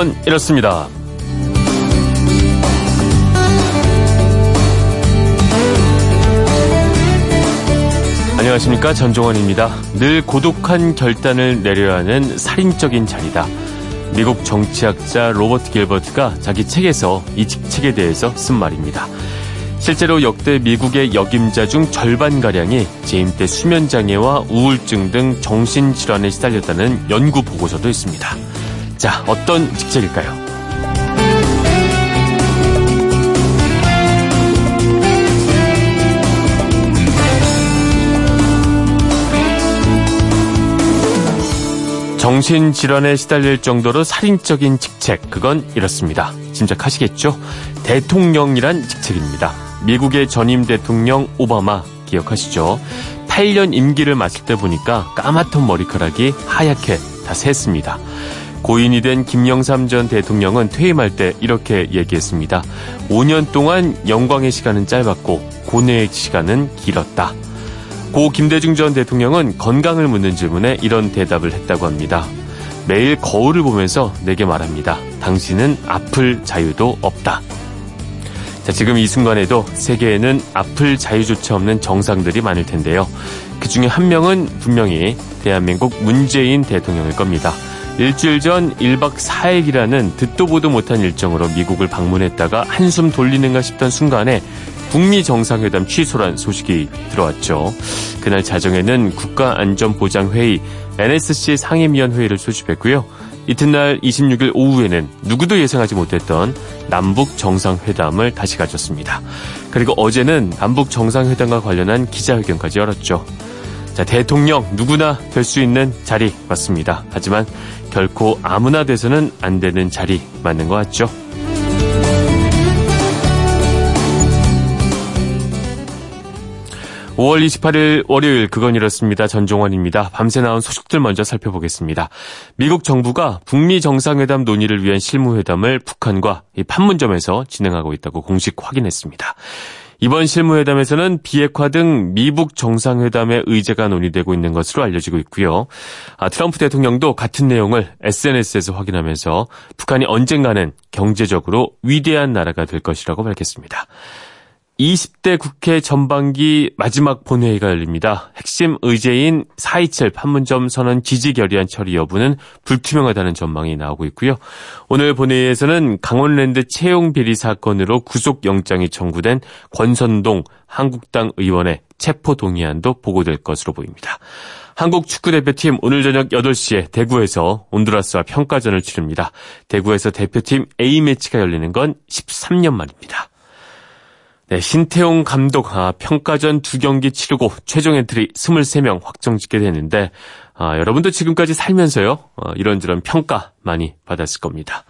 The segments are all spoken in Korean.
그건 이렇습니다. 안녕하십니까 전종원입니다. 늘 고독한 결단을 내려야 하는 살인적인 자리다. 미국 정치학자 로버트 길버트가 자기 책에서 이 직책에 대해서 쓴 말입니다. 실제로 역대 미국의 역임자 중 절반가량이 재임 때 수면장애와 우울증 등 정신질환에 시달렸다는 연구 보고서도 있습니다. 자, 어떤 직책일까요? 정신질환에 시달릴 정도로 살인적인 직책, 그건 이렇습니다. 짐작하시겠죠? 대통령이란 직책입니다. 미국의 전임 대통령 오바마 기억하시죠? 8년 임기를 마칠 때 보니까 까맣던 머리카락이 하얗게 다 샜습니다. 고인이 된 김영삼 전 대통령은 퇴임할 때 이렇게 얘기했습니다. 5년 동안 영광의 시간은 짧았고 고뇌의 시간은 길었다. 고 김대중 전 대통령은 건강을 묻는 질문에 이런 대답을 했다고 합니다. 매일 거울을 보면서 내게 말합니다. 당신은 아플 자유도 없다. 자, 지금 이 순간에도 세계에는 아플 자유조차 없는 정상들이 많을 텐데요. 그 중에 한 명은 분명히 대한민국 문재인 대통령일 겁니다. 일주일 전 1박 4일이라는 듣도 보도 못한 일정으로 미국을 방문했다가 한숨 돌리는가 싶던 순간에 북미 정상회담 취소란 소식이 들어왔죠. 그날 자정에는 국가안전보장회의 NSC 상임위원회의를 소집했고요. 이튿날 26일 오후에는 누구도 예상하지 못했던 남북 정상회담을 다시 가졌습니다. 그리고 어제는 남북 정상회담과 관련한 기자회견까지 열었죠. 자, 대통령 누구나 될 수 있는 자리 맞습니다. 하지만 결코 아무나 돼서는 안 되는 자리 맞는 것 같죠. 5월 28일 월요일 그건 이렇습니다. 전종원입니다. 밤새 나온 소식들 먼저 살펴보겠습니다. 미국 정부가 북미 정상회담 논의를 위한 실무회담을 북한과 판문점에서 진행하고 있다고 공식 확인했습니다. 이번 실무회담에서는 비핵화 등 미북 정상회담의 의제가 논의되고 있는 것으로 알려지고 있고요. 아, 트럼프 대통령도 같은 내용을 SNS에서 확인하면서 북한이 언젠가는 경제적으로 위대한 나라가 될 것이라고 밝혔습니다. 20대 국회 전반기 마지막 본회의가 열립니다. 핵심 의제인 4.27 판문점 선언 지지 결의안 처리 여부는 불투명하다는 전망이 나오고 있고요. 오늘 본회의에서는 강원랜드 채용 비리 사건으로 구속영장이 청구된 권성동 한국당 의원의 체포 동의안도 보고될 것으로 보입니다. 한국 축구대표팀 오늘 저녁 8시에 대구에서 온두라스와 평가전을 치릅니다. 대구에서 대표팀 A매치가 열리는 건 13년 만입니다. 네, 신태용 감독 아, 평가전 두 경기 치르고 최종 엔트리 23명 확정 짓게 됐는데 아, 여러분도 지금까지 살면서요 어, 이런저런 평가 많이 받았을 겁니다.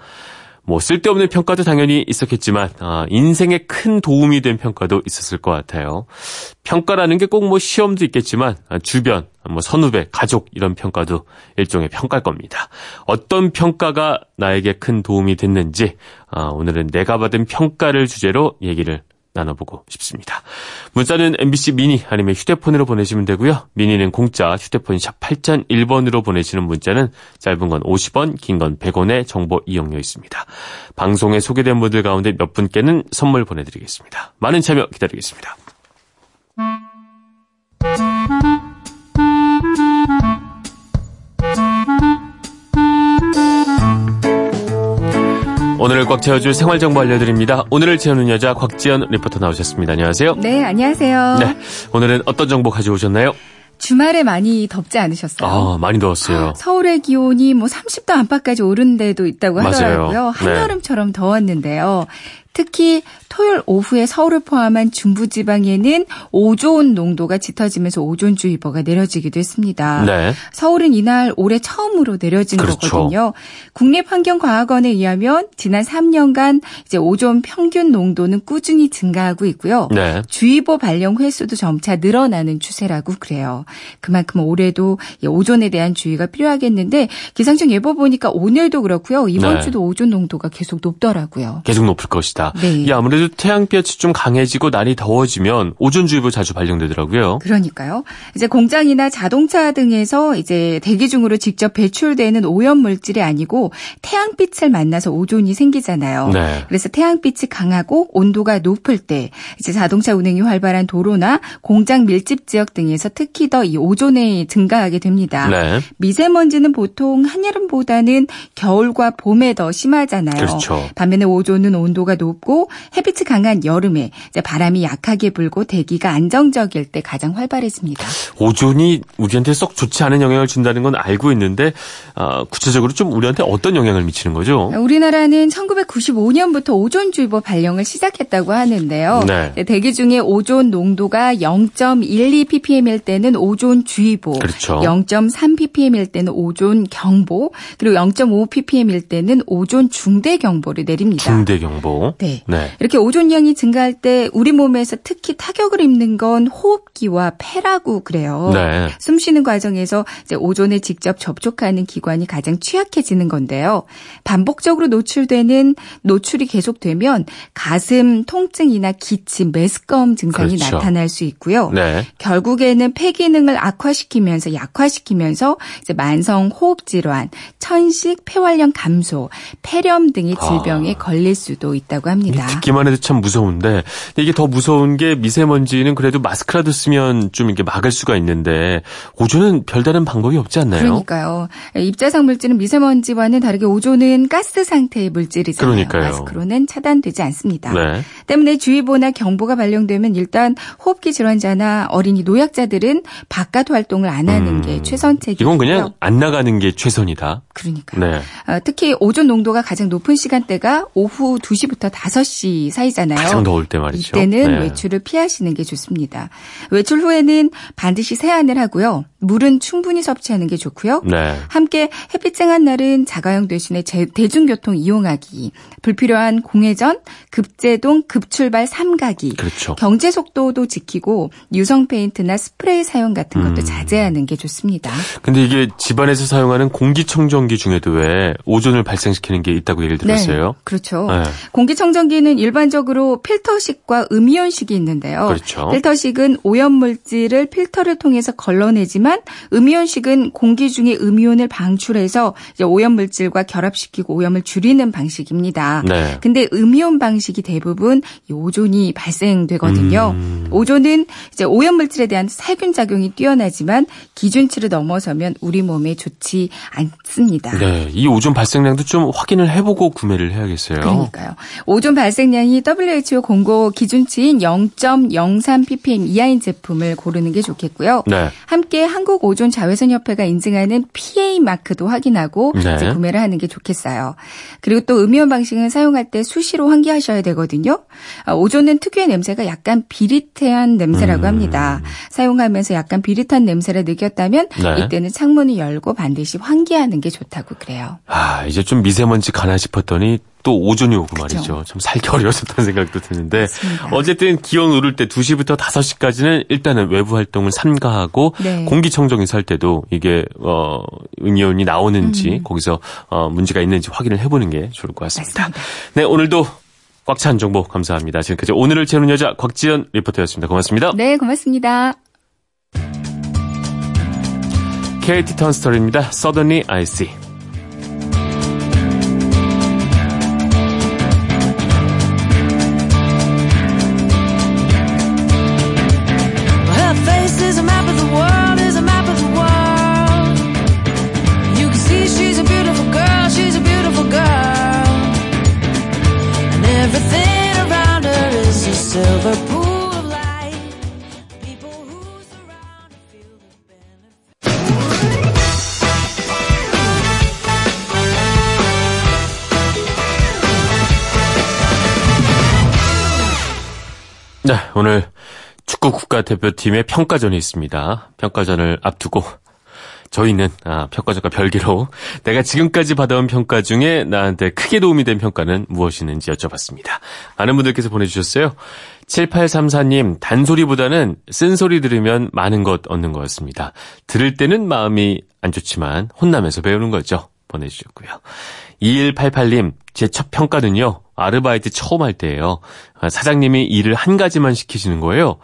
뭐 쓸데없는 평가도 당연히 있었겠지만 아, 인생에 큰 도움이 된 평가도 있었을 것 같아요. 평가라는 게 꼭 뭐 시험도 있겠지만 아, 주변, 뭐 선후배, 가족 이런 평가도 일종의 평가일 겁니다. 어떤 평가가 나에게 큰 도움이 됐는지 아, 오늘은 내가 받은 평가를 주제로 얘기를 나눠보고 싶습니다. 문자는 MBC 미니 아니면 휴대폰으로 보내시면 되고요. 미니는 공짜, 휴대폰 샵 8001번으로 보내시는 문자는 짧은 건 50원, 긴 건 100원의 정보 이용료 있습니다. 방송에 소개된 분들 가운데 몇 분께는 선물 보내드리겠습니다. 많은 참여 기다리겠습니다. 오늘을 꽉 채워줄 생활정보 알려드립니다. 오늘을 채우는 여자 곽지연 리포터 나오셨습니다. 안녕하세요. 네, 안녕하세요. 네, 오늘은 어떤 정보 가져오셨나요? 주말에 많이 덥지 않으셨어요? 아, 많이 더웠어요. 서울의 기온이 뭐 30도 안팎까지 오른 데도 있다고 하더라고요. 맞아요. 한여름처럼 네. 더웠는데요. 특히 토요일 오후에 서울을 포함한 중부지방에는 오존 농도가 짙어지면서 오존주의보가 내려지기도 했습니다. 네. 서울은 이날 올해 처음으로 내려진 그렇죠. 거거든요. 국립환경과학원에 의하면 지난 3년간 이제 오존 평균 농도는 꾸준히 증가하고 있고요. 네. 주의보 발령 횟수도 점차 늘어나는 추세라고 그래요. 그만큼 올해도 오존에 대한 주의가 필요하겠는데 기상청 예보 보니까 오늘도 그렇고요. 이번 네. 주도 오존 농도가 계속 높더라고요. 계속 높을 것이다. 네. 이 아무래도 태양볕이 좀 강해지고 날이 더워지면 오존주의보 자주 발령되더라고요. 그러니까요. 이제 공장이나 자동차 등에서 이제 대기 중으로 직접 배출되는 오염 물질이 아니고 태양빛을 만나서 오존이 생기잖아요. 네. 그래서 태양빛이 강하고 온도가 높을 때 이제 자동차 운행이 활발한 도로나 공장 밀집 지역 등에서 특히 더 이 오존이 증가하게 됩니다. 네. 미세먼지는 보통 한여름보다는 겨울과 봄에 더 심하잖아요. 그렇죠. 반면에 오존은 온도가 높고 햇빛이 강한 여름에 바람이 약하게 불고 대기가 안정적일 때 가장 활발해집니다. 오존이 우리한테 썩 좋지 않은 영향을 준다는 건 알고 있는데 어, 구체적으로 좀 우리한테 어떤 영향을 미치는 거죠? 우리나라는 1995년부터 오존주의보 발령을 시작했다고 하는데요. 네. 대기 중에 오존 농도가 0.12 ppm일 때는 오존 주의보, 그렇죠. 0.3 ppm일 때는 오존 경보, 그리고 0.5 ppm일 때는 오존 중대 경보를 내립니다. 중대 경보. 네. 네. 이렇게 오존량이 증가할 때 우리 몸에서 특히 타격을 입는 건 호흡기와 폐라고 그래요. 네. 숨 쉬는 과정에서 오존에 직접 접촉하는 기관이 가장 취약해지는 건데요. 반복적으로 노출되는 노출이 계속되면 가슴 통증이나 기침, 메스꺼움 증상이 그렇죠. 나타날 수 있고요. 네. 결국에는 폐 기능을 악화시키면서 약화시키면서 만성 호흡 질환, 천식, 폐활량 감소, 폐렴 등의 질병에 아. 걸릴 수도 있다고 합니다. 듣기만 해도 참 무서운데 이게 더 무서운 게 미세먼지는 그래도 마스크라도 쓰면 좀 이렇게 막을 수가 있는데 오존은 별다른 방법이 없지 않나요? 그러니까요. 입자상 물질은 미세먼지와는 다르게 오존은 가스 상태의 물질이잖아요. 그러니까요. 마스크로는 차단되지 않습니다. 네. 때문에 주의보나 경보가 발령되면 일단 호흡기 질환자나 어린이 노약자들은 바깥 활동을 안 하는 음. 게 최선책이고요. 이건 그냥 안 나가는 게 최선이다. 그러니까. 네. 어, 특히 오존 농도가 가장 높은 시간대가 오후 2시부터 5시 사이잖아요. 가장 더울 때 말이죠. 이때는 네. 외출을 피하시는 게 좋습니다. 외출 후에는 반드시 세안을 하고요. 물은 충분히 섭취하는 게 좋고요. 네. 함께 햇빛 쨍한 날은 자가용 대신에 대중교통 이용하기, 불필요한 공회전, 급제동, 급출발 삼가기, 그렇죠. 경제 속도도 지키고 유성 페인트나 스프레이 사용 같은 것도 음. 자제하는 게 좋습니다. 근데 이게 집안에서 사용하는 공기청정기 중에도 왜 오존을 발생시키는 게 있다고 얘기를 들었어요? 네, 그렇죠. 네. 공기청 정기는 일반적으로 필터식과 음이온식이 있는데요. 그렇죠. 필터식은 오염 물질을 필터를 통해서 걸러내지만 음이온식은 공기 중에 음이온을 방출해서 오염 물질과 결합시키고 오염을 줄이는 방식입니다. 네. 근데 음이온 방식이 대부분 오존이 발생되거든요. 음. 오존은 이제 오염 물질에 대한 살균 작용이 뛰어나지만 기준치를 넘어서면 우리 몸에 좋지 않습니다. 네, 이 오존 발생량도 좀 확인을 해보고 구매를 해야겠어요. 그러니까요. 오존 발생량이 WHO 권고 기준치인 0.03 ppm 이하인 제품을 고르는 게 좋겠고요. 네. 함께 한국 오존 자외선 협회가 인증하는 PA 마크도 확인하고 네. 이제 구매를 하는 게 좋겠어요. 그리고 또 음이온 방식은 사용할 때 수시로 환기하셔야 되거든요. 아, 오존은 특유의 냄새가 약간 비릿한 냄새라고 음. 합니다. 사용하면서 약간 비릿한 냄새를 느꼈다면 네. 이때는 창문을 열고 반드시 환기하는 게 좋다고 그래요. 아, 이제 좀 미세먼지 가나 싶었더니 또 오전이 오고 그쵸. 말이죠. 참 살기 어려웠었다는 생각도 드는데 맞습니다. 어쨌든 기온 오를 때 2시부터 5시까지는 일단은 외부 활동을 삼가하고 네. 공기청정기 살 때도 이게 어 음이온이 나오는지 음. 거기서 어 문제가 있는지 확인을 해 보는 게 좋을 것 같습니다. 맞습니다. 네 오늘도 꽉 찬 정보 감사합니다. 지금까지 오늘을 채우는 여자 곽지연 리포터였습니다. 고맙습니다. 네 고맙습니다. KT 턴스터입니다. Suddenly I See. 네, 오늘 축구 국가대표팀의 평가전이 있습니다. 평가전을 앞두고 저희는 아, 평가전과 별개로 내가 지금까지 받아온 평가 중에 나한테 크게 도움이 된 평가는 무엇이는지 여쭤봤습니다. 많은 분들께서 보내주셨어요. 7834님, 단소리보다는 쓴소리 들으면 많은 것 얻는 거였습니다. 들을 때는 마음이 안 좋지만 혼나면서 배우는 거죠. 보내주셨고요. 2188님, 제 첫 평가는요, 아르바이트 처음 할 때예요. 아, 사장님이 일을 한 가지만 시키시는 거예요.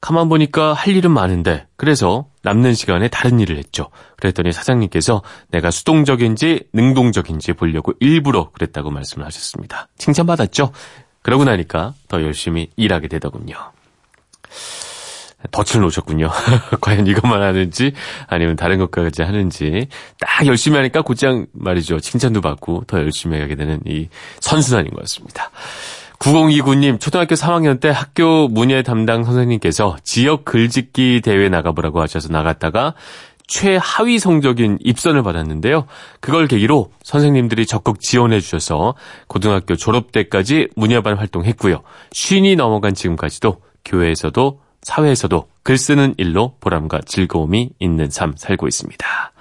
가만 보니까 할 일은 많은데, 그래서 남는 시간에 다른 일을 했죠. 그랬더니 사장님께서 내가 수동적인지 능동적인지 보려고 일부러 그랬다고 말씀을 하셨습니다. 칭찬받았죠? 그러고 나니까 더 열심히 일하게 되더군요. 덫을 놓으셨군요. 과연 이것만 하는지 아니면 다른 것까지 하는지 딱 열심히 하니까 곧장 말이죠. 칭찬도 받고 더 열심히 하게 되는 이 선순환인 것 같습니다. 9029님, 초등학교 3학년 때 학교 문예 담당 선생님께서 지역 글짓기 대회 나가보라고 하셔서 나갔다가 최하위 성적인 입선을 받았는데요. 그걸 계기로 선생님들이 적극 지원해 주셔서 고등학교 졸업 때까지 문예반 활동했고요. 쉰이 넘어간 지금까지도 교회에서도 사회에서도 글 쓰는 일로 보람과 즐거움이 있는 삶 살고 있습니다.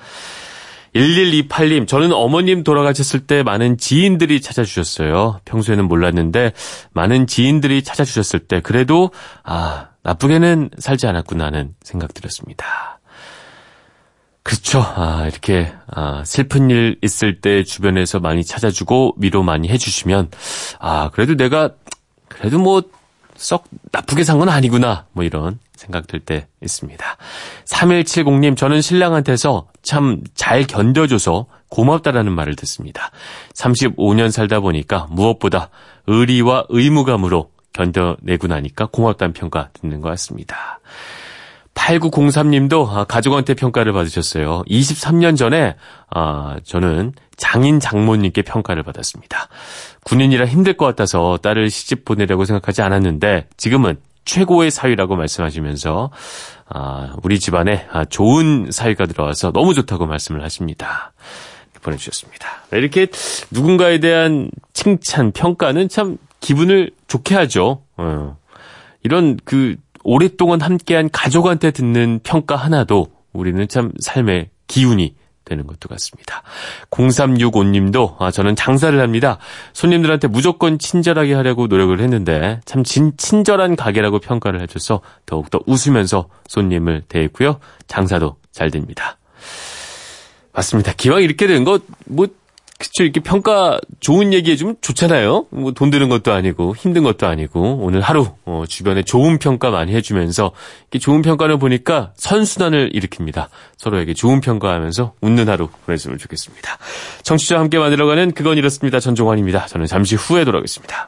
1128님, 저는 어머님 돌아가셨을 때 많은 지인들이 찾아주셨어요. 평소에는 몰랐는데, 많은 지인들이 찾아주셨을 때, 그래도, 아, 나쁘게는 살지 않았구나 하는 생각 들었습니다. 그렇죠. 아, 이렇게, 아, 슬픈 일 있을 때 주변에서 많이 찾아주고 위로 많이 해주시면, 아, 그래도 내가, 그래도 뭐, 썩 나쁘게 산 건 아니구나. 뭐 이런 생각 들 때 있습니다. 3170님, 저는 신랑한테서 참 잘 견뎌줘서 고맙다라는 말을 듣습니다. 35년 살다 보니까 무엇보다 의리와 의무감으로 견뎌내고 나니까 고맙다는 평가 듣는 것 같습니다. 8903님도 아, 가족한테 평가를 받으셨어요. 23년 전에 아, 저는 장인 장모님께 평가를 받았습니다. 군인이라 힘들 것 같아서 딸을 시집 보내려고 생각하지 않았는데 지금은 최고의 사위라고 말씀하시면서 아, 우리 집안에 좋은 사위가 들어와서 너무 좋다고 말씀을 하십니다. 보내주셨습니다. 이렇게 누군가에 대한 칭찬, 평가는 참 기분을 좋게 하죠. 어. 이런 그 오랫동안 함께한 가족한테 듣는 평가 하나도 우리는 참 삶의 기운이 되는 것도 같습니다. 0365님도 아, 저는 장사를 합니다. 손님들한테 무조건 친절하게 하려고 노력을 했는데 참 진, 친절한 가게라고 평가를 해줘서 더욱더 웃으면서 손님을 대했고요. 장사도 잘 됩니다. 맞습니다. 기왕 이렇게 된 거, 뭐, 그쵸, 이렇게 평가 좋은 얘기 해주면 좋잖아요. 뭐 돈 드는 것도 아니고 힘든 것도 아니고 오늘 하루 어, 주변에 좋은 평가 많이 해주면서 이렇게 좋은 평가를 보니까 선순환을 일으킵니다. 서로에게 좋은 평가하면서 웃는 하루 보냈으면 좋겠습니다. 청취자와 함께 만들어가는 그건 이렇습니다. 전종환입니다. 저는 잠시 후에 돌아오겠습니다.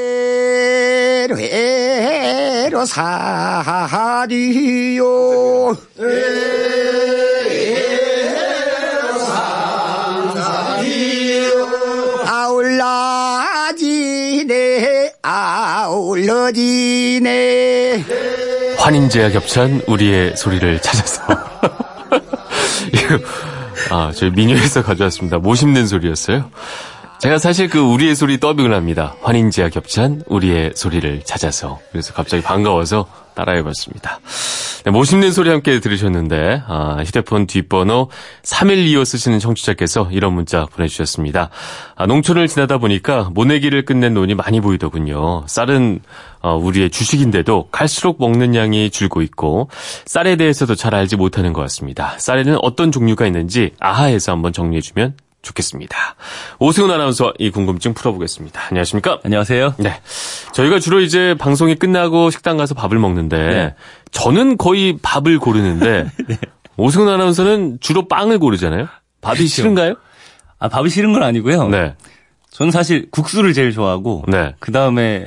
로 에로 사디요 에로 사디요 아울라지네 아울러지네 환인제와 겹찬 우리의 소리를 찾아서 아, 저희 민요에서 가져왔습니다. 모 심는 소리였어요. 제가 사실 그 우리의 소리 더빙을 합니다. 환인지와 겹찬 우리의 소리를 찾아서. 그래서 갑자기 반가워서 따라해봤습니다. 네, 모심는 소리 함께 들으셨는데 아, 휴대폰 뒷번호 3125 쓰시는 청취자께서 이런 문자 보내주셨습니다. 아, 농촌을 지나다 보니까 모내기를 끝낸 논이 많이 보이더군요. 쌀은 어, 우리의 주식인데도 갈수록 먹는 양이 줄고 있고 쌀에 대해서도 잘 알지 못하는 것 같습니다. 쌀에는 어떤 종류가 있는지 아하에서 한번 정리해주면 좋겠습니다. 오승훈 아나운서 이 궁금증 풀어보겠습니다. 안녕하십니까? 안녕하세요. 네. 저희가 주로 이제 방송이 끝나고 식당 가서 밥을 먹는데 네. 저는 거의 밥을 고르는데 네. 오승훈 아나운서는 주로 빵을 고르잖아요. 밥이 그렇죠. 싫은가요? 아, 밥이 싫은 건 아니고요. 네. 저는 사실 국수를 제일 좋아하고 네. 그 다음에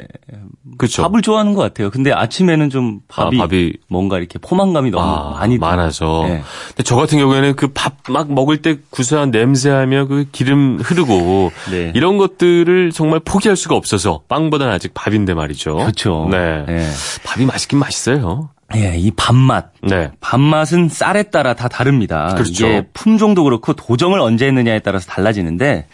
그쵸. 밥을 좋아하는 것 같아요. 근데 아침에는 좀 밥이, 아, 밥이 뭔가 이렇게 포만감이 너무 아, 많이 많아서. 네. 근데 저 같은 경우에는 그 밥 막 먹을 때 구수한 냄새하며 그 기름 흐르고 네. 이런 것들을 정말 포기할 수가 없어서 빵보다는 아직 밥인데 말이죠. 그렇죠. 네. 예. 밥이 맛있긴 맛있어요. 예, 이 밥맛. 네. 밥맛은 쌀에 따라 다 다릅니다. 그렇죠. 이게 품종도 그렇고 도정을 언제 했느냐에 따라서 달라지는데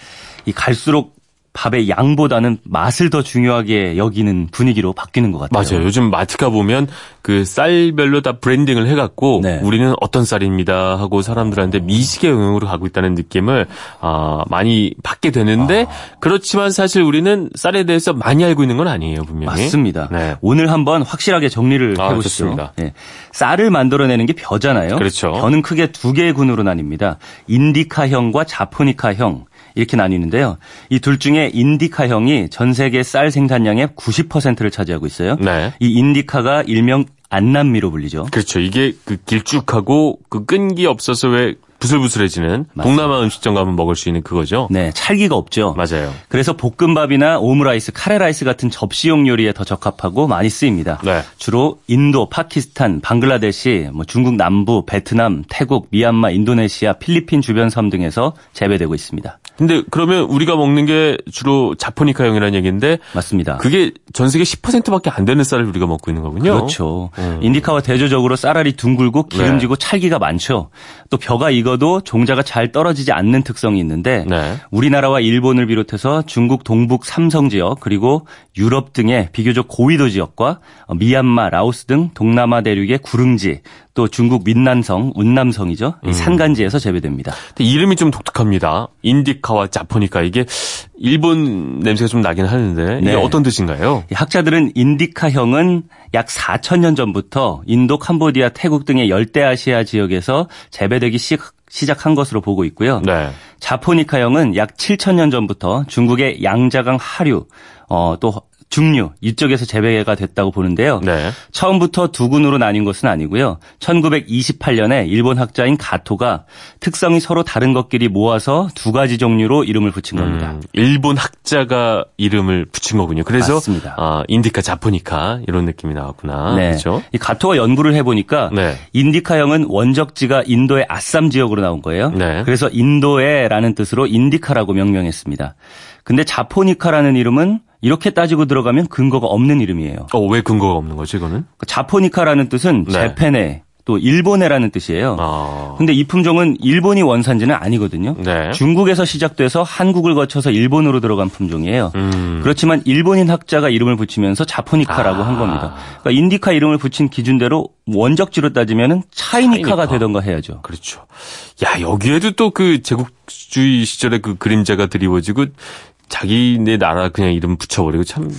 이 갈수록 밥의 양보다는 맛을 더 중요하게 여기는 분위기로 바뀌는 것 같아요. 맞아요. 요즘 마트 가 보면 그 쌀별로 다 브랜딩을 해갖고 네. 우리는 어떤 쌀입니다 하고 사람들한테 미식의 영역으로 가고 있다는 느낌을 아, 많이 받게 되는데 아. 그렇지만 사실 우리는 쌀에 대해서 많이 알고 있는 건 아니에요 분명히. 맞습니다. 네. 오늘 한번 확실하게 정리를 아, 해보시죠. 좋습니다. 네. 쌀을 만들어내는 게 벼잖아요. 그렇죠. 벼는 크게 두 개의 군으로 나뉩니다. 인디카형과 자포니카형 이렇게 나뉘는데요. 이 둘 중에 인디카형이 전 세계 쌀 생산량의 90%를 차지하고 있어요. 네. 이 인디카가 일명 안남미로 불리죠. 그렇죠. 이게 그 길쭉하고 그 끈기 없어서 왜 부슬부슬해지는 동남아 음식점 가면 먹을 수 있는 그거죠. 네, 찰기가 없죠. 맞아요. 그래서 볶음밥이나 오므라이스, 카레라이스 같은 접시용 요리에 더 적합하고 많이 쓰입니다. 네. 주로 인도, 파키스탄, 방글라데시, 뭐 중국 남부, 베트남, 태국, 미얀마, 인도네시아, 필리핀 주변 섬 등에서 재배되고 있습니다. 근데 그러면 우리가 먹는 게 주로 자포니카형이라는 얘기인데 맞습니다. 그게 전 세계 10%밖에 안 되는 쌀을 우리가 먹고 있는 거군요. 그렇죠. 인디카와 대조적으로 쌀알이 둥글고 기름지고 찰기가 많죠. 또 벼가 익어도 종자가 잘 떨어지지 않는 특성이 있는데 네. 우리나라와 일본을 비롯해서 중국 동북 삼성 지역 그리고 유럽 등의 비교적 고위도 지역과 미얀마, 라오스 등 동남아 대륙의 구릉지 또 중국 민난성, 운남성이죠. 이 산간지에서 재배됩니다. 이름이 좀 독특합니다. 인디카와 자포니카 이게 일본 냄새가 좀 나긴 하는데 이게 네. 어떤 뜻인가요? 이 학자들은 인디카형은 약 4천 년 전부터 인도, 캄보디아, 태국 등의 열대아시아 지역에서 재배되기 시, 시작한 것으로 보고 있고요. 네. 자포니카형은 약 7천 년 전부터 중국의 양자강 하류, 어, 또 중류 이쪽에서 재배가 됐다고 보는데요. 네. 처음부터 두 군으로 나뉜 것은 아니고요. 1928년에 일본 학자인 가토가 특성이 서로 다른 것끼리 모아서 두 가지 종류로 이름을 붙인 겁니다. 음, 일본 학자가 이름을 붙인 거군요. 그래서 맞습니다. 아, 인디카, 자포니카 이런 느낌이 나왔구나. 네. 그렇죠? 이 가토가 연구를 해보니까 네. 인디카형은 원적지가 인도의 아쌈 지역으로 나온 거예요. 네. 그래서 인도에라는 뜻으로 인디카라고 명명했습니다. 근데 자포니카라는 이름은 이렇게 따지고 들어가면 근거가 없는 이름이에요. 어, 왜 근거가 없는 거지, 이거는? 그 자포니카라는 뜻은 네. 재팬에 또 일본에라는 뜻이에요. 아. 근데 이 품종은 일본이 원산지는 아니거든요. 네. 중국에서 시작돼서 한국을 거쳐서 일본으로 들어간 품종이에요. 음. 그렇지만 일본인 학자가 이름을 붙이면서 자포니카라고 아. 한 겁니다. 그러니까 인디카 이름을 붙인 기준대로 원적지로 따지면은 차이니카가 차이니카. 되던가 해야죠. 그렇죠. 야, 여기에도 또 그 제국주의 시절의 그 그림자가 드리워지고 자기네 나라 그냥 이름 붙여버리고 참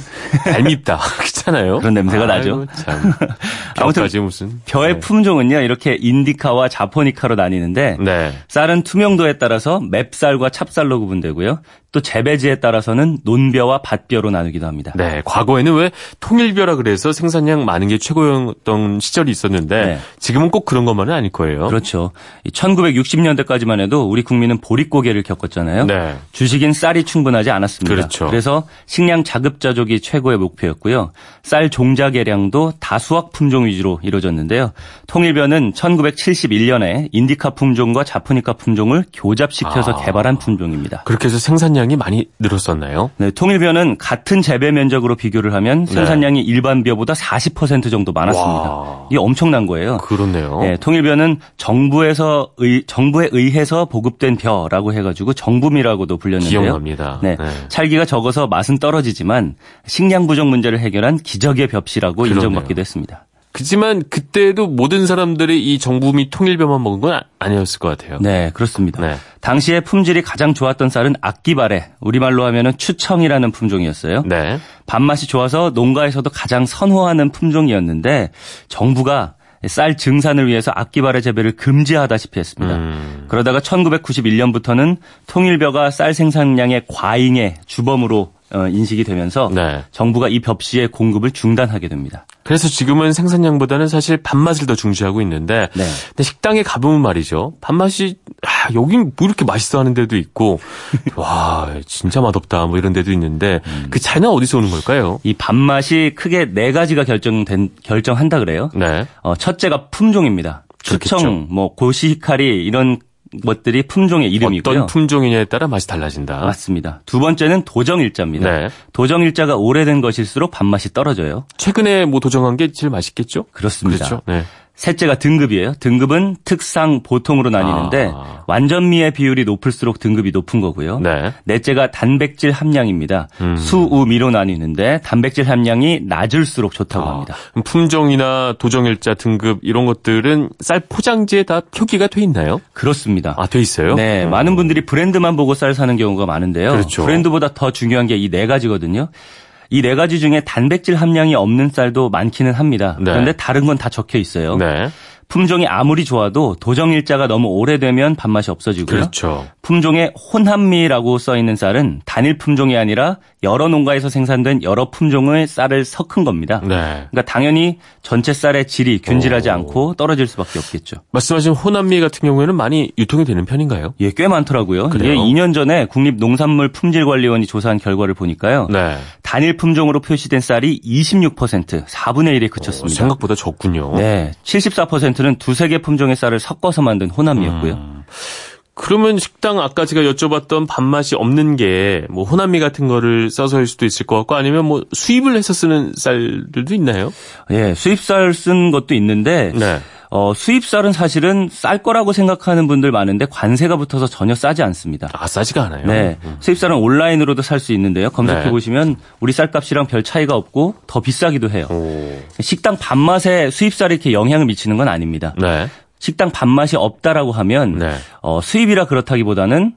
얄밉다. 그렇잖아요. 그런 냄새가 아이고, 나죠. 참. 아무튼 무슨. 벼의 네. 품종은요 이렇게 인디카와 자포니카로 나뉘는데 네. 쌀은 투명도에 따라서 맵쌀과 찹쌀로 구분되고요. 또 재배지에 따라서는 논벼와 밭벼로 나누기도 합니다. 네, 과거에는 왜 통일벼라 그래서 생산량 많은 게 최고였던 시절이 있었는데 네. 지금은 꼭 그런 것만은 아닐 거예요. 그렇죠. 1960년대까지만 해도 우리 국민은 보릿고개를 겪었잖아요. 네. 주식인 쌀이 충분하지 않았습니다. 그렇죠. 그래서 식량 자급자족이 최고의 목표였고요. 쌀 종자 개량도 다수학 품종 위주로 이루어졌는데요. 통일벼는 1971년에 인디카 품종과 자포니카 품종을 교잡시켜서 아. 개발한 품종입니다. 그렇게 해서 생산량 이 많이 늘었었나요? 네, 통일벼는 같은 재배 면적으로 비교를 하면 생산량이 일반 벼보다 40% 정도 많았습니다. 네. 와. 이게 엄청난 거예요. 그렇네요. 네, 통일벼는 정부에서 의, 정부에 의해서 보급된 벼라고 해가지고 정부미라고도 불렸는데요. 기억납니다. 네, 네. 찰기가 적어서 맛은 떨어지지만 식량 부족 문제를 해결한 기적의 그러네요. 인정받기도 했습니다. 그지만 그때도 모든 사람들이 이 정부 및 통일벼만 먹은 건 아- 아니었을 것 같아요. 네, 그렇습니다. 네. 당시에 품질이 가장 좋았던 쌀은 악기발에 우리말로 하면은 추청이라는 품종이었어요. 네. 밥맛이 좋아서 농가에서도 가장 선호하는 품종이었는데 정부가 쌀 증산을 위해서 악기발의 재배를 금지하다시피 했습니다. 음. 그러다가 1991년부터는 통일벼가 쌀 생산량의 과잉의 주범으로 어, 인식이 되면서 네. 정부가 이 벽시의 공급을 중단하게 됩니다. 그래서 지금은 생산량보다는 사실 밥맛을 더 중시하고 있는데 네. 근데 식당에 가보면 말이죠. 밥맛이 아, 여긴 뭐 이렇게 맛있어 하는 데도 있고 와 진짜 맛없다 뭐 이런 데도 있는데 음. 그 차이는 어디서 오는 걸까요? 이 밥맛이 크게 네 가지가 결정된 결정한다 그래요. 네. 어, 첫째가 품종입니다. 그렇겠죠. 추청, 뭐 고시히카리 이런 것들이 품종의 이름이고요. 어떤 품종이냐에 따라 맛이 달라진다. 맞습니다. 두 번째는 도정일자입니다. 네. 도정일자가 오래된 것일수록 밥맛이 떨어져요. 최근에 뭐 도정한 게 제일 맛있겠죠? 그렇습니다. 그렇죠. 네. 셋째가 등급이에요. 등급은 특상, 보통으로 나뉘는데 아. 완전미의 비율이 높을수록 등급이 높은 거고요. 네. 넷째가 단백질 함량입니다. 음. 수, 우, 미로 나뉘는데 단백질 함량이 낮을수록 좋다고 아, 합니다. 품종이나 도정일자 등급 이런 것들은 쌀 포장지에 다 표기가 돼 있나요? 그렇습니다. 아, 돼 있어요? 네, 음. 많은 분들이 브랜드만 보고 쌀 사는 경우가 많은데요. 그렇죠. 브랜드보다 더 중요한 게 이 네 가지거든요. 이 네 가지 중에 단백질 함량이 없는 쌀도 많기는 합니다. 네. 그런데 다른 건 다 적혀 있어요. 네. 품종이 아무리 좋아도 도정 일자가 너무 오래되면 밥맛이 없어지고요. 그렇죠. 품종에 혼합미라고 써 있는 쌀은 단일 품종이 아니라 여러 농가에서 생산된 여러 품종의 쌀을 섞은 겁니다. 네. 그러니까 당연히 전체 쌀의 질이 균질하지 오. 않고 떨어질 수밖에 없겠죠. 말씀하신 호남미 같은 경우에는 많이 유통이 되는 편인가요? 예, 꽤 많더라고요. 그래요? 이게 2년 전에 국립농산물 품질관리원이 조사한 결과를 보니까요. 네. 단일 품종으로 표시된 쌀이 26%, 4분의 1에 그쳤습니다. 생각보다 적군요. 네, 74%는 두세 개 품종의 쌀을 섞어서 만든 호남미였고요. 음. 그러면 식당 아까 제가 여쭤봤던 밥맛이 없는 게 뭐 호남미 같은 거를 써서일 수도 있을 것 같고 아니면 뭐 수입을 해서 쓰는 쌀들도 있나요? 예, 수입쌀 쓴 것도 있는데 네. 어, 수입쌀은 사실은 쌀 거라고 생각하는 분들 많은데 관세가 붙어서 전혀 싸지 않습니다. 아 싸지가 않아요. 네. 음. 수입쌀은 온라인으로도 살 수 있는데요. 검색해 네. 보시면 우리 쌀값이랑 별 차이가 없고 더 비싸기도 해요. 오. 식당 밥맛에 수입쌀이 이렇게 영향을 미치는 건 아닙니다. 네. 식당 밥맛이 없다라고 하면 네. 어, 수입이라 그렇다기보다는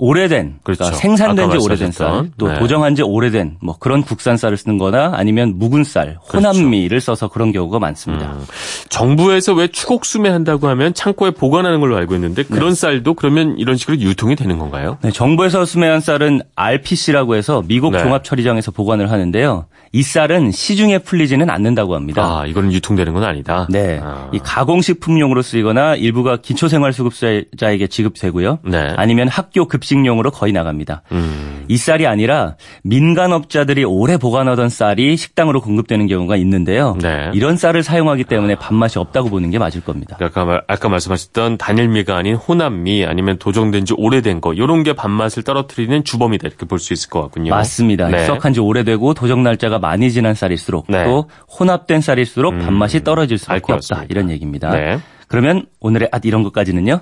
오래된 그렇죠. 그러니까 생산된 지 오래된 쌀, 또 네. 도정한 지 오래된 뭐 그런 국산 쌀을 쓰는 거나 아니면 묵은 쌀, 호남미를 써서 그런 경우가 많습니다. 음. 정부에서 왜 추곡 수매한다고 하면 창고에 보관하는 걸로 알고 있는데 그런 쌀도 그러면 이런 식으로 유통이 되는 건가요? 네, 정부에서 수매한 쌀은 RPC라고 해서 미국 네. 종합 처리장에서 보관을 하는데요. 이 쌀은 시중에 풀리지는 않는다고 합니다. 아, 이거는 유통되는 건 아니다. 네. 아. 이 가공식품용으로 쓰이거나 일부가 기초생활수급자에게 지급되고요. 네. 아니면 학교 급식 용으로 거의 나갑니다. 음. 이 쌀이 아니라 민간업자들이 오래 보관하던 쌀이 식당으로 공급되는 경우가 있는데요. 네. 이런 쌀을 사용하기 때문에 밥맛이 없다고 보는 게 맞을 겁니다. 아까, 말, 아까 말씀하셨던 단일미가 아닌 호남미 아니면 도정된 지 오래된 거 이런 게 밥맛을 떨어뜨리는 주범이다 이렇게 볼 수 있을 것 같군요. 맞습니다. 네. 수확한 지 오래되고 도정 날짜가 많이 지난 쌀일수록 네. 또 혼합된 쌀일수록 밥맛이 떨어질 알 수밖에 것 없다. 이런 얘기입니다. 네. 그러면 오늘의 앗 이런 것까지는요.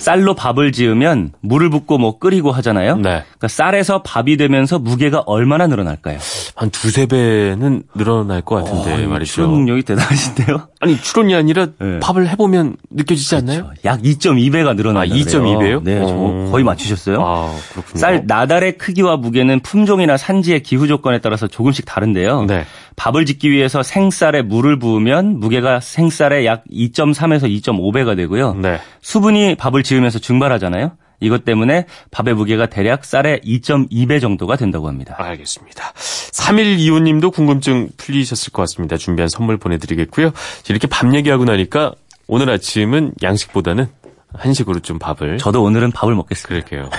쌀로 밥을 지으면 물을 붓고 뭐 끓이고 하잖아요. 네. 그러니까 쌀에서 밥이 되면서 무게가 얼마나 늘어날까요? 한 두세 배는 늘어날 것 같은데 어, 말이죠. 추론 능력이 대단하신데요. 아니 추론이 아니라 네. 밥을 해보면 느껴지지 않나요? 약 2.2배가 늘어난다. 아, 2.2 배요? 네, 저 어. 거의 맞추셨어요. 아 그렇군요. 쌀 나달의 크기와 무게는 품종이나 산지의 기후 조건에 따라서 조금씩 다른데요. 네. 밥을 짓기 위해서 생쌀에 물을 부으면 무게가 생쌀의 약 2.3에서 2.5배가 되고요. 네. 수분이 밥을 지으면서 증발하잖아요. 이것 때문에 밥의 무게가 대략 쌀의 2.2배 정도가 된다고 합니다. 알겠습니다. 3125님도 궁금증 풀리셨을 것 같습니다. 준비한 선물 보내드리겠고요. 이렇게 밥 얘기하고 나니까 오늘 아침은 양식보다는 한식으로 좀 밥을 저도 오늘은 밥을 먹겠습니다. 그럴게요.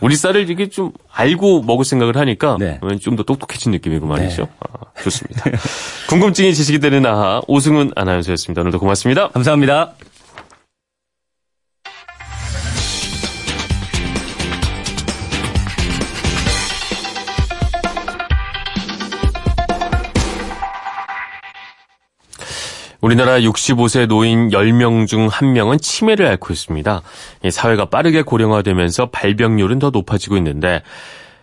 우리 쌀을 이게 좀 알고 먹을 생각을 하니까 네. 좀더 똑똑해진 느낌이고 말이죠. 아, 좋습니다. 궁금증이 지식이 되는 아하 오승훈 아나운서였습니다. 오늘도 고맙습니다. 감사합니다. 우리나라 65세 노인 10명 중 1명은 치매를 앓고 있습니다. 이 사회가 빠르게 고령화되면서 발병률은 더 높아지고 있는데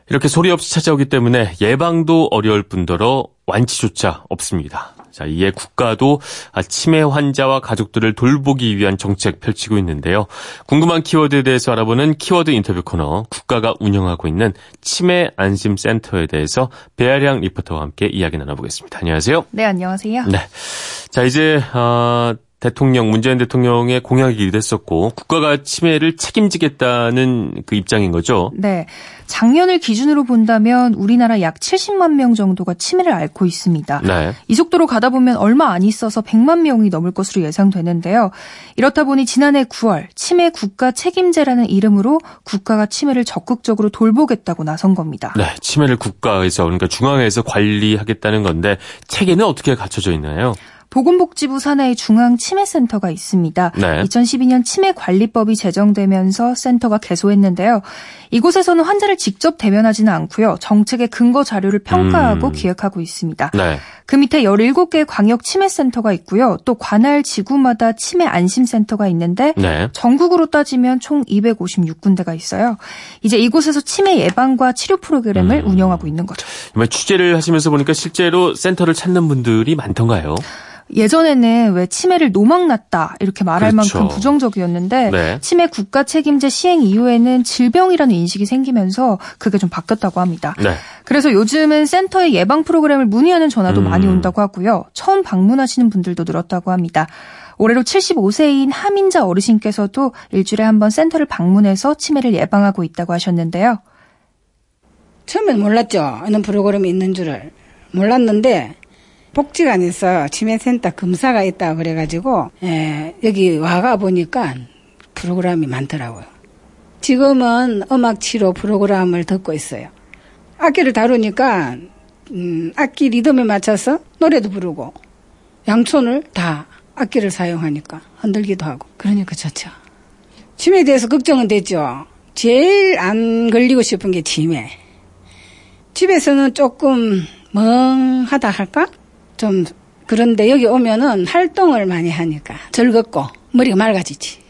이렇게 소리 없이 찾아오기 때문에 예방도 어려울 뿐더러 완치조차 없습니다. 자, 이에 국가도 치매 환자와 가족들을 돌보기 위한 정책 펼치고 있는데요. 궁금한 키워드에 대해서 알아보는 키워드 인터뷰 코너, 국가가 운영하고 있는 치매 안심 센터에 대해서 배아량 리포터와 함께 이야기 나눠보겠습니다. 안녕하세요. 네, 안녕하세요. 네. 자, 이제, 어, 대통령 문재인 대통령의 공약이기도 했었고 국가가 치매를 책임지겠다는 그 입장인 거죠. 네. 작년을 기준으로 본다면 우리나라 약 70만 명 정도가 치매를 앓고 있습니다. 네. 이 속도로 가다 보면 얼마 안 있어서 100만 명이 넘을 것으로 예상되는데요. 이렇다 보니 지난해 9월 치매 국가 책임제라는 이름으로 국가가 치매를 적극적으로 돌보겠다고 나선 겁니다. 네, 치매를 국가에서 그러니까 중앙에서 관리하겠다는 건데 체계는 어떻게 갖춰져 있나요? 보건복지부 산하의 중앙치매센터가 있습니다. 네. 2012년 치매관리법이 제정되면서 센터가 개소했는데요. 이곳에서는 환자를 직접 대면하지는 않고요. 정책의 근거 자료를 평가하고 음. 기획하고 있습니다. 네. 그 밑에 17개 광역 치매 센터가 있고요. 또 관할 지구마다 치매 안심 센터가 있는데 네. 전국으로 따지면 총 256군데가 있어요. 이제 이곳에서 치매 예방과 치료 프로그램을 음. 운영하고 있는 거죠. 취재를 하시면서 보니까 실제로 센터를 찾는 분들이 많던가요? 예전에는 왜 치매를 노망 났다 이렇게 말할 그렇죠. 만큼 부정적이었는데 네. 치매 국가 책임제 시행 이후에는 질병이라는 인식이 생기면서 그게 좀 바뀌었다고 합니다. 네. 그래서 요즘은 센터의 예방 프로그램을 문의하는 전화도 음. 많이 온다고 하고요. 처음 방문하시는 분들도 늘었다고 합니다. 올해로 75세인 하민자 어르신께서도 일주일에 한 번 센터를 방문해서 치매를 예방하고 있다고 하셨는데요. 처음엔 몰랐죠. 이런 프로그램이 있는 줄을. 몰랐는데 복지관에서 치매센터 검사가 있다 그래가지고 예, 여기 와가 보니까 프로그램이 많더라고요. 지금은 음악 치료 프로그램을 듣고 있어요. 악기를 다루니까 음, 악기 리듬에 맞춰서 노래도 부르고 양손을 다 악기를 사용하니까 흔들기도 하고 그러니까 좋죠. 치매에 대해서 걱정은 됐죠. 제일 안 걸리고 싶은 게 치매. 집에서는 조금 멍하다 할까? 좀 그런데 여기 오면은 활동을 많이 하니까 즐겁고 머리가 맑아지지.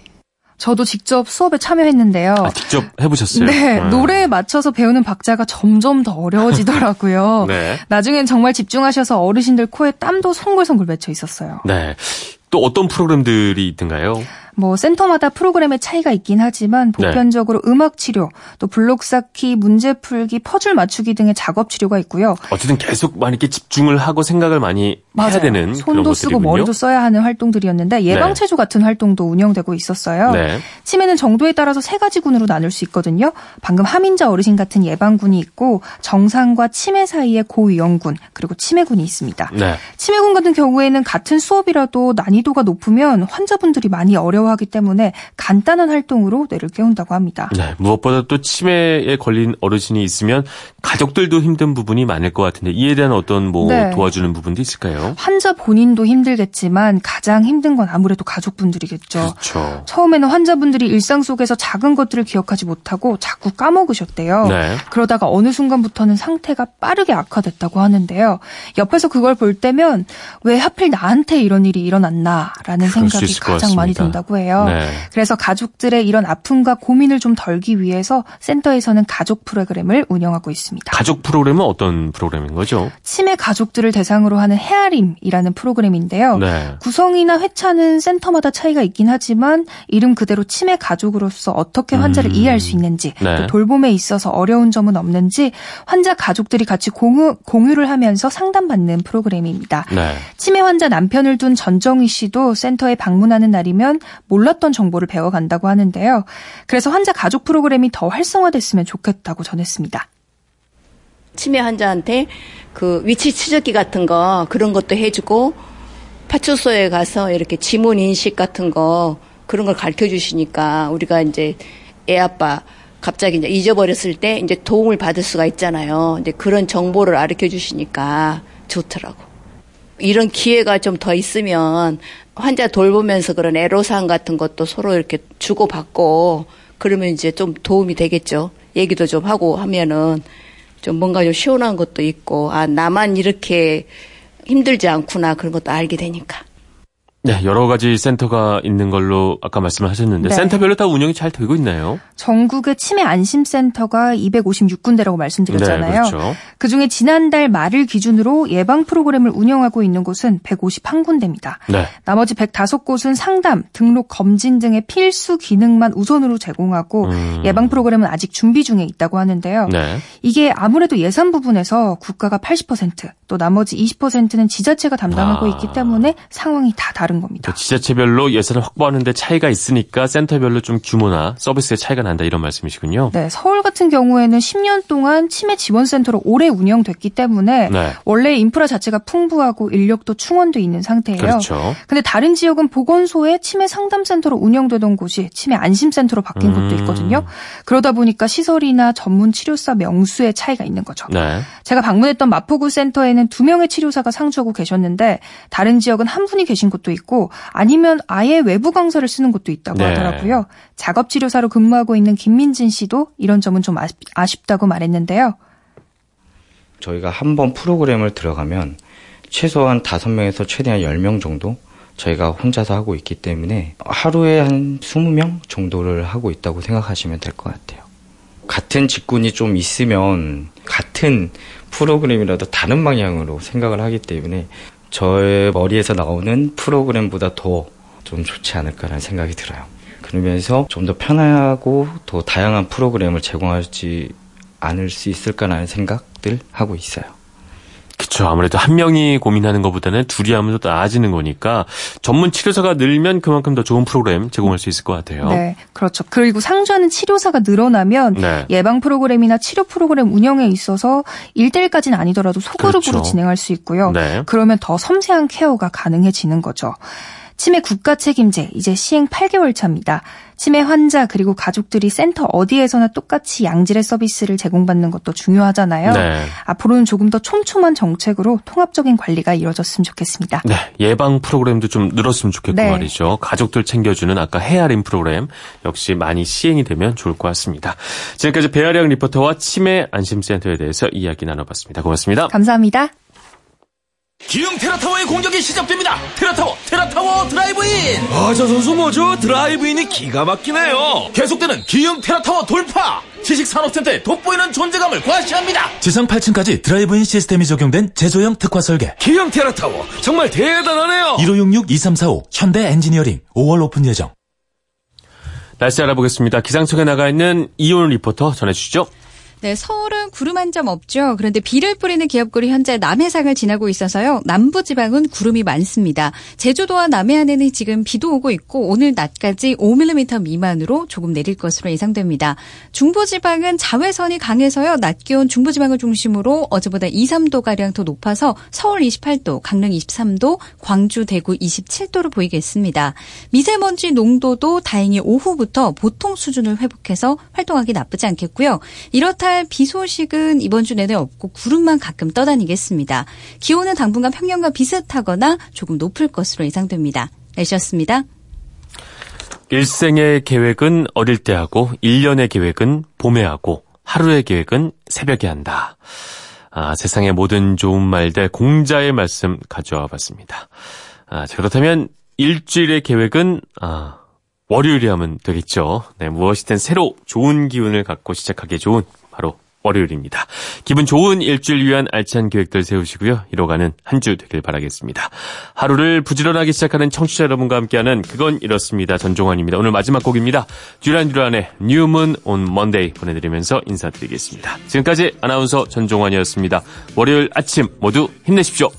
저도 직접 수업에 참여했는데요. 아, 직접 해보셨어요? 네, 음. 노래에 맞춰서 배우는 박자가 점점 더 어려워지더라고요. 네. 나중엔 정말 집중하셔서 어르신들 코에 땀도 송글송글 맺혀 있었어요. 네. 또 어떤 프로그램들이 있던가요? 뭐 센터마다 프로그램의 차이가 있긴 하지만 네. 보편적으로 네. 음악 치료, 또 블록 쌓기, 문제 풀기, 퍼즐 맞추기 등의 작업 치료가 있고요. 어쨌든 계속 많이 이렇게 집중을 하고 생각을 많이 맞아요. 해야 되는 손도 쓰고 머리도 써야 하는 활동들이었는데 예방 체조 네. 같은 활동도 운영되고 있었어요. 네. 치매는 정도에 따라서 세 가지 군으로 나눌 수 있거든요. 방금 하민자 어르신 같은 예방군이 있고 정상과 치매 사이에 고위험군 그리고 치매군이 있습니다. 네. 치매군 같은 경우에는 같은 수업이라도 난이도가 높으면 환자분들이 많이 어려 어려워하기 때문에 간단한 활동으로 뇌를 깨운다고 합니다. 네, 무엇보다 또 치매에 걸린 어르신이 있으면 가족들도 힘든 부분이 많을 것 같은데 이에 대한 어떤 뭐 네. 도와주는 부분도 있을까요? 환자 본인도 힘들겠지만 가장 힘든 건 아무래도 가족분들이겠죠. 그렇죠. 처음에는 환자분들이 일상 속에서 작은 것들을 기억하지 못하고 자꾸 까먹으셨대요. 네. 그러다가 어느 순간부터는 상태가 빠르게 악화됐다고 하는데요. 옆에서 그걸 볼 때면 왜 하필 나한테 이런 일이 일어났나라는 생각이 가장 많이 든다고 해요. 네. 그래서 가족들의 이런 아픔과 고민을 좀 덜기 위해서 센터에서는 가족 프로그램을 운영하고 있습니다. 가족 프로그램은 어떤 프로그램인 거죠? 치매 가족들을 대상으로 하는 헤아림 이라는 프로그램인데요. 네. 구성이나 회차는 센터마다 차이가 있긴 하지만 이름 그대로 치매 가족으로서 어떻게 환자를 음. 이해할 수 있는지 네. 또 돌봄에 있어서 어려운 점은 없는지 환자 가족들이 같이 공유, 공유를 하면서 상담받는 프로그램입니다. 네. 치매 환자 남편을 둔 전정희 씨도 센터에 방문하는 날이면 몰랐던 정보를 배워간다고 하는데요. 그래서 환자 가족 프로그램이 더 활성화됐으면 좋겠다고 전했습니다. 치매 환자한테 그 위치 추적기 같은 거 그런 것도 해주고 파출소에 가서 이렇게 지문 인식 같은 거 그런 걸 가르쳐 주시니까 우리가 이제 애 아빠 갑자기 이제 잊어버렸을 때 이제 도움을 받을 수가 있잖아요. 이제 그런 정보를 가르쳐 주시니까 좋더라고. 이런 기회가 좀 더 있으면 환자 돌보면서 그런 애로사항 같은 것도 서로 이렇게 주고받고 그러면 이제 좀 도움이 되겠죠. 얘기도 좀 하고 하면은 좀 뭔가 좀 시원한 것도 있고 아 나만 이렇게 힘들지 않구나 그런 것도 알게 되니까. 네, 여러 가지 센터가 있는 걸로 아까 말씀을 하셨는데 네. 센터별로 다 운영이 잘 되고 있나요? 전국의 치매 안심 센터가 256군데라고 말씀드렸잖아요. 네, 그렇죠. 그중에 지난달 말을 기준으로 예방 프로그램을 운영하고 있는 곳은 151군데입니다. 네. 나머지 105곳은 상담, 등록 검진 등의 필수 기능만 우선으로 제공하고 음. 예방 프로그램은 아직 준비 중에 있다고 하는데요. 네. 이게 아무래도 예산 부분에서 국가가 80%또 나머지 20%는 지자체가 담당하고 아. 있기 때문에 상황이 다 다른 겁니다. 그 지자체별로 예산을 확보하는데 차이가 있으니까 센터별로 좀 규모나 서비스의 차이가 난다 이런 말씀이시군요. 네, 서울 같은 경우에는 10년 동안 치매 지원센터로 오래 운영됐기 때문에 네. 원래 인프라 자체가 풍부하고 인력도 충원돼 있는 상태예요. 그렇죠. 근데 다른 지역은 보건소에 치매 상담센터로 운영되던 곳이 치매 안심센터로 바뀐 음. 곳도 있거든요. 그러다 보니까 시설이나 전문 치료사 명수의 차이가 있는 거죠. 네. 제가 방문했던 마포구 센터에는 두 명의 치료사가 상주하고 계셨는데 다른 지역은 한 분이 계신 곳도 있고 아니면 아예 외부 강사를 쓰는 곳도 있다고 네. 하더라고요. 작업 치료사로 근무하고 있는 김민진 씨도 이런 점은 좀 아쉽, 아쉽다고 말했는데요. 저희가 한 번 프로그램을 들어가면 최소한 5명에서 최대한 10명 정도 저희가 혼자서 하고 있기 때문에 하루에 한 20명 정도를 하고 있다고 생각하시면 될 것 같아요. 같은 직군이 좀 있으면 같은 프로그램이라도 다른 방향으로 생각을 하기 때문에 저의 머리에서 나오는 프로그램보다 더 좀 좋지 않을까라는 생각이 들어요. 그러면서 좀 더 편하고 더 다양한 프로그램을 제공하지 않을 수 있을까라는 생각들 하고 있어요. 그렇죠. 아무래도 한 명이 고민하는 것보다는 둘이 하면 더 나아지는 거니까 전문 치료사가 늘면 그만큼 더 좋은 프로그램 제공할 수 있을 것 같아요. 네, 그렇죠. 그리고 상주하는 치료사가 늘어나면 네. 예방 프로그램이나 치료 프로그램 운영에 있어서 1대1까지는 아니더라도 소그룹으로 그렇죠. 진행할 수 있고요. 네. 그러면 더 섬세한 케어가 가능해지는 거죠. 치매 국가 책임제 이제 시행 8개월 차입니다. 치매 환자 그리고 가족들이 센터 어디에서나 똑같이 양질의 서비스를 제공받는 것도 중요하잖아요. 네. 앞으로는 조금 더 촘촘한 정책으로 통합적인 관리가 이루어졌으면 좋겠습니다. 네, 예방 프로그램도 좀 늘었으면 좋겠고 네. 말이죠. 가족들 챙겨주는 아까 헤아림 프로그램 역시 많이 시행이 되면 좋을 것 같습니다. 지금까지 배아량 리포터와 치매 안심센터에 대해서 이야기 나눠봤습니다. 고맙습니다. 감사합니다. 기흥 테라타워의 공격이 시작됩니다. 테라타워, 테라타워 드라이브인. 아, 저 선수 뭐죠? 드라이브인이 기가 막히네요. 계속되는 기흥 테라타워 돌파. 지식산업센터의 돋보이는 존재감을 과시합니다. 지상 8층까지 드라이브인 시스템이 적용된 제조형 특화 설계. 기흥 테라타워 정말 대단하네요. 1566-2345 현대 엔지니어링 5월 오픈 예정. 날씨 알아보겠습니다. 기상청에 나가 있는 이온 리포터 전해주시죠. 네, 서울은 구름 한 점 없죠. 그런데 비를 뿌리는 기업구리 현재 남해상을 지나고 있어서요. 남부지방은 구름이 많습니다. 제주도와 남해안에는 지금 비도 오고 있고 오늘 낮까지 5mm 미만으로 조금 내릴 것으로 예상됩니다. 중부지방은 자외선이 강해서요. 낮 기온 중부지방을 중심으로 어제보다 2, 3도가량 더 높아서 서울 28도, 강릉 23도, 광주, 대구 27도로 보이겠습니다. 미세먼지 농도도 다행히 오후부터 보통 수준을 회복해서 활동하기 나쁘지 않겠고요. 이렇다 할 비 소식 은 이번 주 내내 없고 구름만 가끔 떠다니겠습니다. 기온은 당분간 평년과 비슷하거나 조금 높을 것으로 예상됩니다. 날씨였습니다. 일생의 계획은 어릴 때 하고 1년의 계획은 봄에 하고 하루의 계획은 새벽에 한다. 아, 세상의 모든 좋은 말들 공자의 말씀 가져와 봤습니다. 아, 자, 그렇다면 일주일의 계획은 아, 월요일에 하면 되겠죠. 네, 무엇이든 새로 좋은 기운을 갖고 시작하기에 좋은 바로 월요일입니다. 기분 좋은 일주일 위한 알찬 계획들 세우시고요. 이뤄가는 한 주 되길 바라겠습니다. 하루를 부지런하게 시작하는 청취자 여러분과 함께하는 그건 이렇습니다. 전종환입니다. 오늘 마지막 곡입니다. 듀란 듀란의 뉴문 온 먼데이 보내드리면서 인사드리겠습니다. 지금까지 아나운서 전종환이었습니다. 월요일 아침 모두 힘내십시오.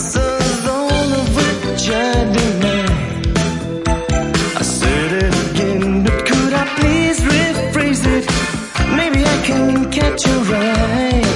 You to right